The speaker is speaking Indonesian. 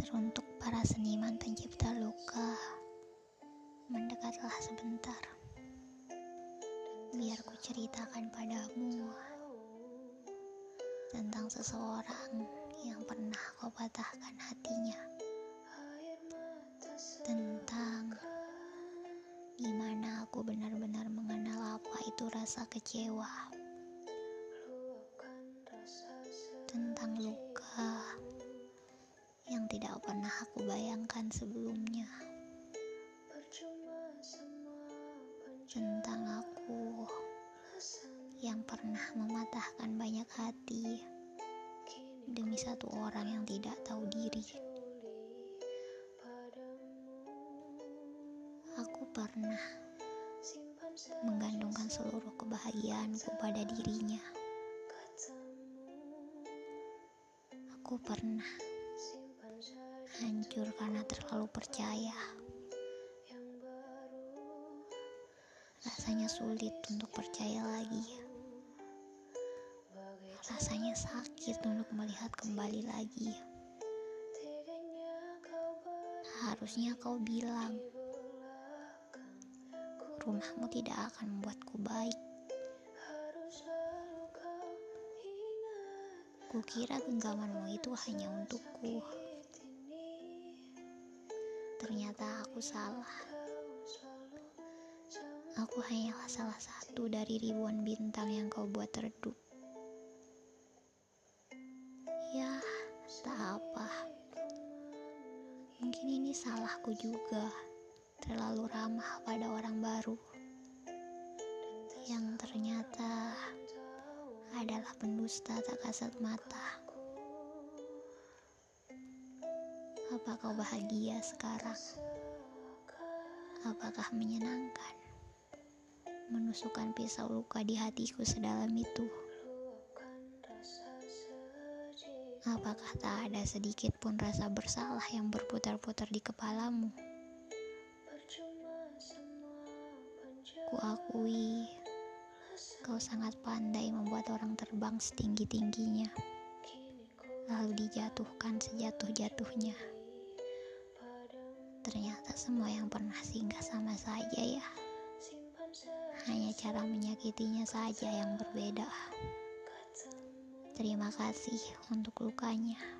Teruntuk para seniman pencipta luka, mendekatlah sebentar. Biar ku ceritakan padamu tentang seseorang yang pernah kau patahkan hatinya. Tentang gimana aku benar-benar mengenal apa itu rasa kecewa. Tentang luka pernah aku bayangkan sebelumnya. Tentang aku yang pernah mematahkan banyak hati demi satu orang yang tidak tahu diri. Aku pernah menggantungkan seluruh kebahagiaanku pada dirinya. Aku pernah hancur karena terlalu percaya. Rasanya sulit untuk percaya lagi. Rasanya sakit untuk melihat kembali lagi. Harusnya kau bilang, rumahmu tidak akan membuatku baik. Kukira genggamanmu itu hanya untukku. Ternyata aku salah. Aku hanyalah salah satu dari ribuan bintang yang kau buat redup. Ya, tak apa. Mungkin ini salahku juga. Terlalu ramah pada orang baru. Yang ternyata adalah pendusta tak kasat mata. Apa kau bahagia sekarang? Apakah menyenangkan menusukkan pisau luka di hatiku sedalam itu? Apakah tak ada sedikit pun rasa bersalah yang berputar-putar di kepalamu? Kuakui, kau sangat pandai membuat orang terbang setinggi-tingginya, lalu dijatuhkan sejatuh-jatuhnya. Ternyata semua yang pernah singgah sama saja ya. Hanya cara menyakitinya saja yang berbeda. Terima kasih untuk lukanya.